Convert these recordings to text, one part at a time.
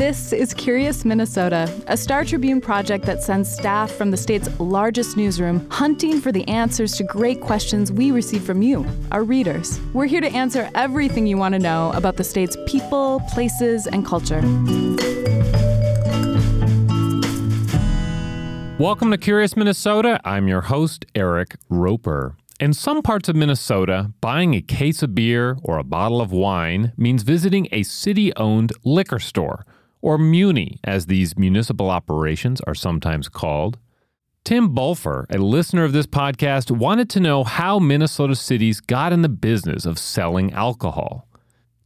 This is Curious Minnesota, a Star Tribune project that sends staff from the state's largest newsroom hunting for the answers to great questions we receive from you, our readers. We're here to answer everything you want to know about the state's people, places, and culture. Welcome to Curious Minnesota. I'm your host, Eric Roper. In some parts of Minnesota, buying a case of beer or a bottle of wine means visiting a city owned liquor store or Muni, as these municipal operations are sometimes called. Tim Bulfer, a listener of this podcast, wanted to know how Minnesota cities got in the business of selling alcohol.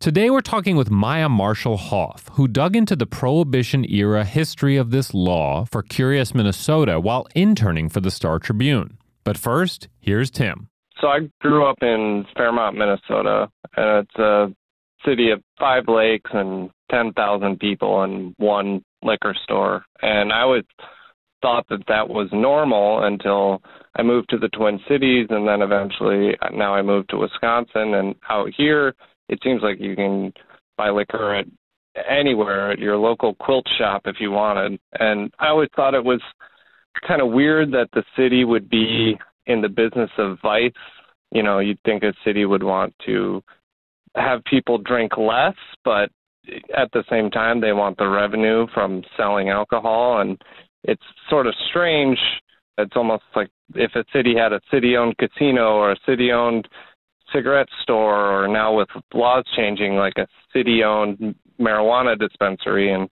Today we're talking with Maya Marchel Hoff, who dug into the Prohibition era history of this law for Curious Minnesota while interning for the Star Tribune. But first, here's Tim. So I grew up in Fairmont, Minnesota, and it's a city of five lakes and 10,000 people and one liquor store. And I always thought that that was normal until I moved to the Twin Cities and then eventually now I moved to Wisconsin. And out here, it seems like you can buy liquor at anywhere at your local quilt shop if you wanted. And I always thought it was kind of weird that the city would be in the business of vice. You know, you'd think a city would want to have people drink less, but at the same time they want the revenue from selling alcohol and it's sort of strange it's almost like if a city had a city owned casino or a city owned cigarette store or now with laws changing like a city owned marijuana dispensary and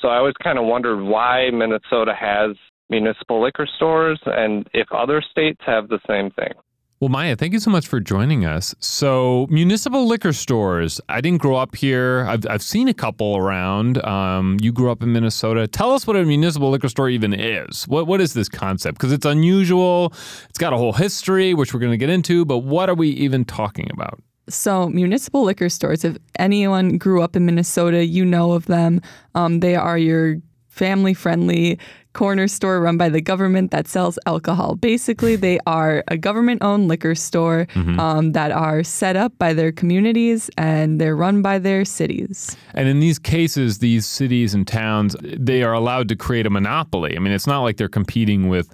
so I always kind of wondered why Minnesota has municipal liquor stores and if other states have the same thing. Well, Maya, thank you so much for joining us. So, municipal liquor stores. I didn't grow up here. I've, I've seen a couple around. Um, you grew up in Minnesota. Tell us what a municipal liquor store even is. What What is this concept? Because it's unusual. It's got a whole history, which we're going to get into. But what are we even talking about? So, municipal liquor stores, if anyone grew up in Minnesota, you know of them. Um, they are your family friendly corner store run by the government that sells alcohol. Basically, they are a government owned liquor store mm-hmm. um, that are set up by their communities and they're run by their cities. And in these cases, these cities and towns, they are allowed to create a monopoly. I mean, it's not like they're competing with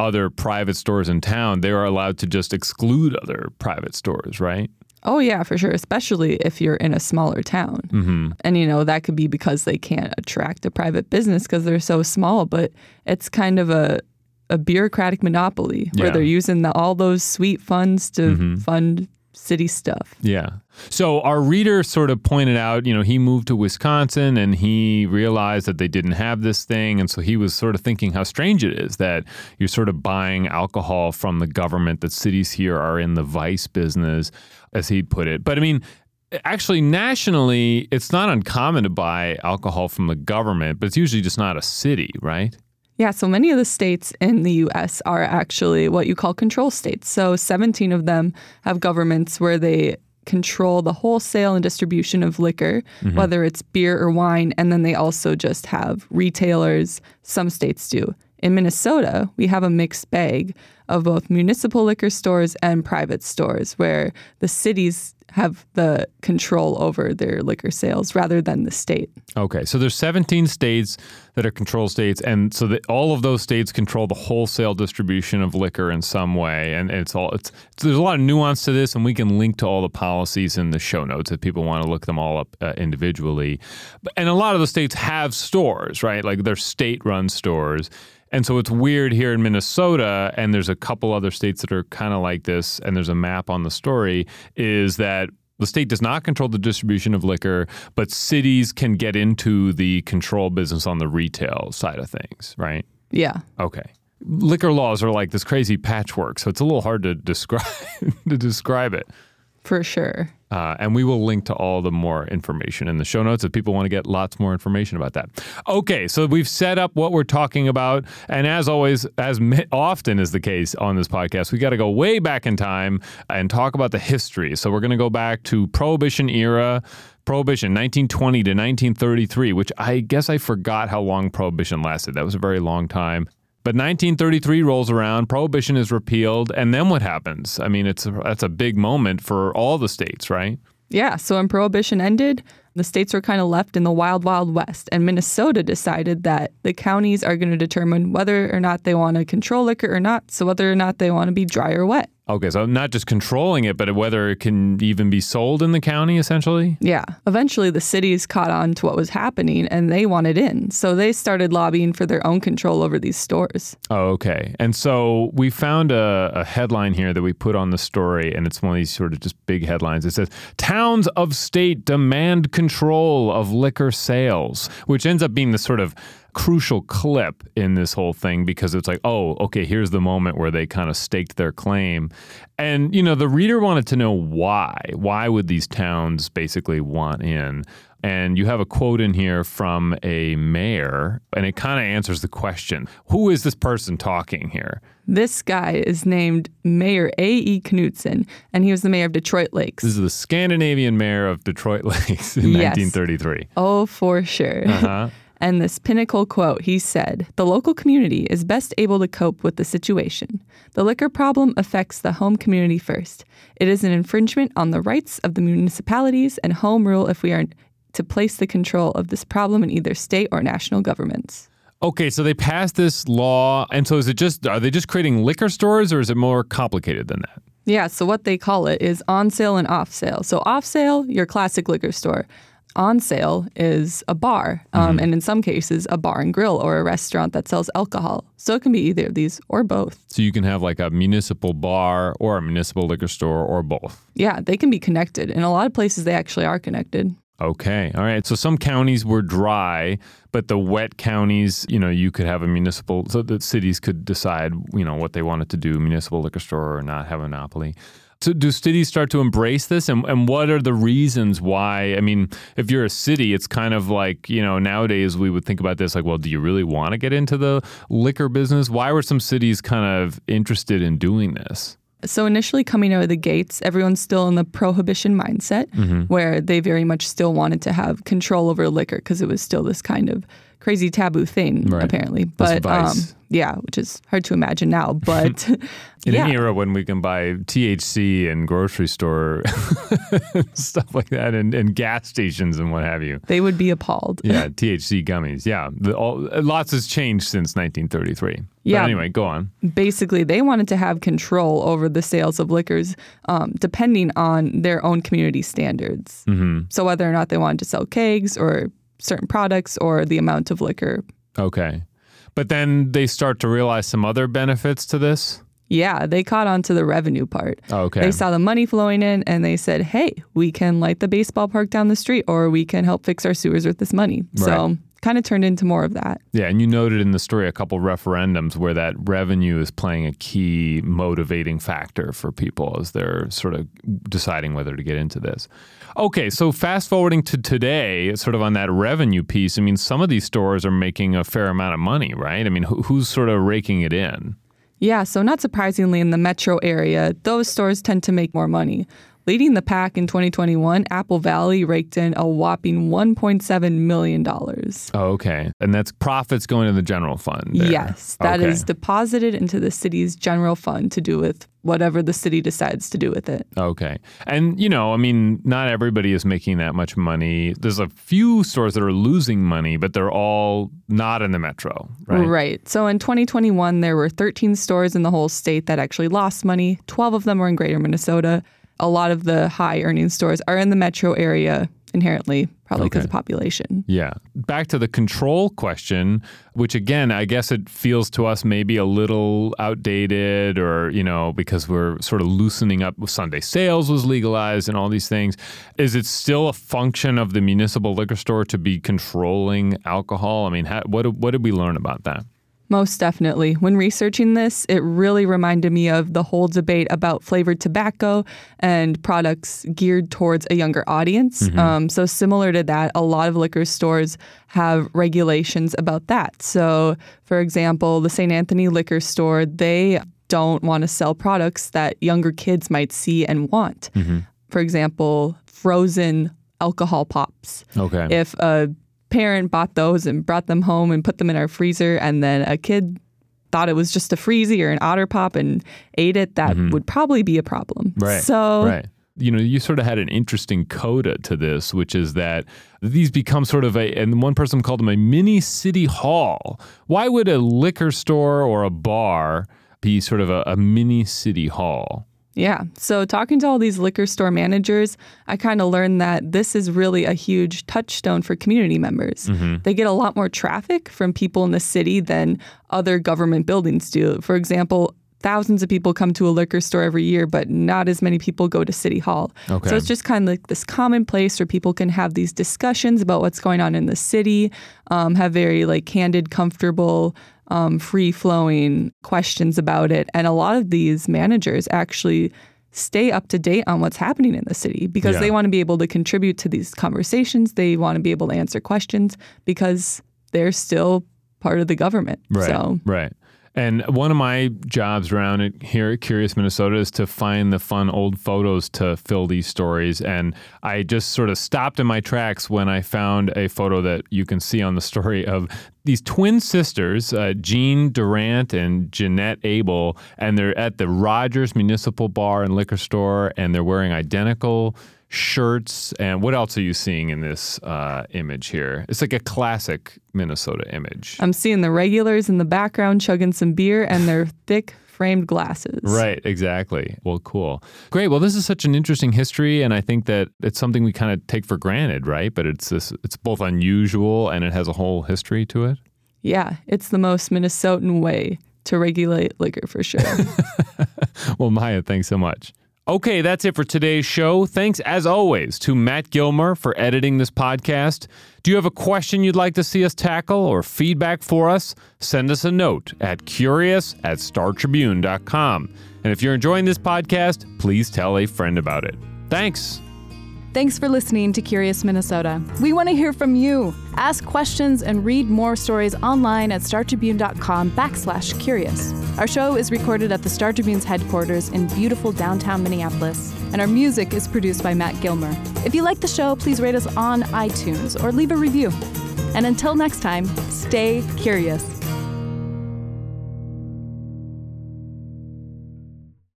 other private stores in town. They are allowed to just exclude other private stores, right? Oh, yeah, for sure, especially if you're in a smaller town. Mm-hmm. And, you know, that could be because they can't attract a private business because they're so small, but it's kind of a, a bureaucratic monopoly where yeah. they're using the, all those sweet funds to mm-hmm. fund city stuff. Yeah. So our reader sort of pointed out, you know, he moved to Wisconsin and he realized that they didn't have this thing. And so he was sort of thinking how strange it is that you're sort of buying alcohol from the government, that cities here are in the vice business, as he put it. But I mean, actually nationally it's not uncommon to buy alcohol from the government but it's usually just not a city right yeah, so many of the states in the US are actually what you call control states. So 17 of them have governments where they control the wholesale and distribution of liquor, mm-hmm. whether it's beer or wine. And then they also just have retailers. Some states do. In Minnesota, we have a mixed bag of both municipal liquor stores and private stores where the cities have the control over their liquor sales rather than the state. Okay, so there's 17 states that are control states, and so all of those states control the wholesale distribution of liquor in some way, and it's all it's, it's, there's a lot of nuance to this, and we can link to all the policies in the show notes if people want to look them all up uh, individually. And a lot of the states have stores, right? Like they're state-run stores. And so it's weird here in Minnesota, and there's a couple other states that are kind of like this, and there's a map on the story, is that the state does not control the distribution of liquor, but cities can get into the control business on the retail side of things, right? Yeah. Okay. Liquor laws are like this crazy patchwork, so it's a little hard to describe to describe it. For sure. Uh, and we will link to all the more information in the show notes if people want to get lots more information about that. Okay, so we've set up what we're talking about. And as always, as often is the case on this podcast, we got to go way back in time and talk about the history. So we're going to go back to Prohibition era. Prohibition, 1920 to 1933, which I guess I forgot how long Prohibition lasted. That was a very long time. But 1933 rolls around, prohibition is repealed, and then what happens? I mean, it's a, that's a big moment for all the states, right? Yeah, so when prohibition ended, the states were kind of left in the wild, wild west. And Minnesota decided that the counties are going to determine whether or not they want to control liquor or not. So, whether or not they want to be dry or wet. Okay, so not just controlling it, but whether it can even be sold in the county, essentially? Yeah. Eventually, the cities caught on to what was happening and they wanted in. So they started lobbying for their own control over these stores. Oh, okay. And so we found a, a headline here that we put on the story, and it's one of these sort of just big headlines. It says, Towns of state demand control of liquor sales, which ends up being the sort of crucial clip in this whole thing because it's like, oh, okay, here's the moment where they kind of staked their claim. And, you know, the reader wanted to know why. Why would these towns basically want in? And you have a quote in here from a mayor, and it kind of answers the question Who is this person talking here? This guy is named Mayor A.E. Knudsen, and he was the mayor of Detroit Lakes. This is the Scandinavian mayor of Detroit Lakes in Yes. 1933. Oh, for sure. Uh-huh. And this pinnacle quote, he said, The local community is best able to cope with the situation. The liquor problem affects the home community first. It is an infringement on the rights of the municipalities and home rule if we are to place the control of this problem in either state or national governments. Okay, so they passed this law, and so is it just are they just creating liquor stores, or is it more complicated than that? Yeah, so what they call it is on sale and off sale. So off sale, your classic liquor store. On sale is a bar, um, and in some cases, a bar and grill or a restaurant that sells alcohol. So it can be either of these or both. So you can have like a municipal bar or a municipal liquor store or both. Yeah, they can be connected. In a lot of places, they actually are connected. Okay. All right. So some counties were dry, but the wet counties, you know, you could have a municipal, so the cities could decide, you know, what they wanted to do, municipal liquor store or not have a monopoly. So do cities start to embrace this? And, and what are the reasons why? I mean, if you're a city, it's kind of like, you know, nowadays we would think about this like, well, do you really want to get into the liquor business? Why were some cities kind of interested in doing this? So initially coming out of the gates, everyone's still in the prohibition mindset mm-hmm. where they very much still wanted to have control over liquor because it was still this kind of crazy taboo thing Right. apparently. But vice. um yeah, which is hard to imagine now, but In yeah. an era when we can buy THC and grocery store stuff like that and, and gas stations and what have you. they would be appalled. Yeah, THC gummies. Yeah, the, all, lots has changed since 1933. Yeah. But anyway, go on. Basically, they wanted to have control over the sales of liquors um, depending on their own community standards. hmm So whether or not they wanted to sell kegs or certain products or the amount of liquor. Okay. But then they start to realize some other benefits to this. Yeah, they caught on to the revenue part. Okay. They saw the money flowing in and they said, hey, we can light the baseball park down the street or we can help fix our sewers with this money. So Right. Kind of turned into more of that. Yeah, and you noted in the story a couple referendums where that revenue is playing a key motivating factor for people as they're sort of deciding whether to get into this. Okay, so fast forwarding to today, sort of on that revenue piece, I mean, some of these stores are making a fair amount of money, right? I mean, who, who's sort of raking it in? Yeah, so not surprisingly, in the metro area, those stores tend to make more money. Leading the pack in 2021, Apple Valley raked in a whopping $1.7 million. Oh, okay. And that's profits going to the general fund. there. Yes, that is Okay. deposited into the city's general fund to do with whatever the city decides to do with it. Okay. And, you know, I mean, not everybody is making that much money. There's a few stores that are losing money, but they're all not in the metro, right? right? So in 2021, there were 13 stores in the whole state that actually lost money. 12 of them were in greater Minnesota. A lot of the high earning stores are in the metro area inherently, probably because Okay. of population. Yeah. Back to the control question, which again, I guess it feels to us maybe a little outdated or, you know, because we're sort of loosening up. Sunday sales was legalized and all these things. Is it still a function of the municipal liquor store to be controlling alcohol? I mean, how, what, what did we learn about that? Most definitely. When researching this, it really reminded me of the whole debate about flavored tobacco and products geared towards a younger audience. Um, so, similar to that, a lot of liquor stores have regulations about that. So, for example, the St. Anthony liquor store, they don't want to sell products that younger kids might see and want. For example, frozen alcohol pops Okay. if a parent bought those and brought them home and put them in our freezer and then a kid thought it was just a freezy or an otter pop and ate it, that would probably be a problem. Mm-hmm. Right. So right. You know, you sort of had an interesting coda to this, which is that these become sort of a, and one person called them a mini city hall. Why would a liquor store or a bar be sort of a, a mini city hall? Yeah. So, talking to all these liquor store managers, I kind of learned that this is really a huge touchstone for community members. They get a lot more traffic from people in the city than other government buildings do. For example, thousands of people come to a liquor store every year, but not as many people go to City Hall. Okay. So, it's just kind of like this common place where people can have these discussions about what's going on in the city, um, have very like candid, comfortable um, free flowing questions about it. And a lot of these managers actually stay up to date on what's happening in the city because Yeah. they want to be able to contribute to these conversations. They want to be able to answer questions because they're still part of the government. Right. So, Right. And one of my jobs around here at Curious Minnesota is to find the fun old photos to fill these stories. And I just sort of stopped in my tracks when I found a photo that you can see on the story of these twin sisters, uh, Jean Durant and Jeanette Abel, and they're at the Rogers Municipal Bar and Liquor Store, and they're wearing identical shirts. And what else are you seeing in this uh, image here? It's like a classic Minnesota image. I'm seeing the regulars in the background chugging some beer and their thick framed glasses. Right, exactly. Well, cool. Great. Well, this is such an interesting history and I think that it's something we kind of take for granted, right? But it's this it's both unusual and it has a whole history to it. Yeah, it's the most Minnesotan way to regulate liquor for sure. Well, Maya, thanks so much. Okay, that's it for today's show. Thanks, as always, to Matt Gilmer for editing this podcast. Do you have a question you'd like to see us tackle or feedback for us? Send us a note at curious at startribune.com. And if you're enjoying this podcast, please tell a friend about it. Thanks. Thanks for listening to Curious Minnesota. We want to hear from you. Ask questions and read more stories online at startribune.com backslash curious. Our show is recorded at the Star Tribune's headquarters in beautiful downtown Minneapolis, and our music is produced by Matt Gilmer. If you like the show, please rate us on iTunes or leave a review. And until next time, stay curious.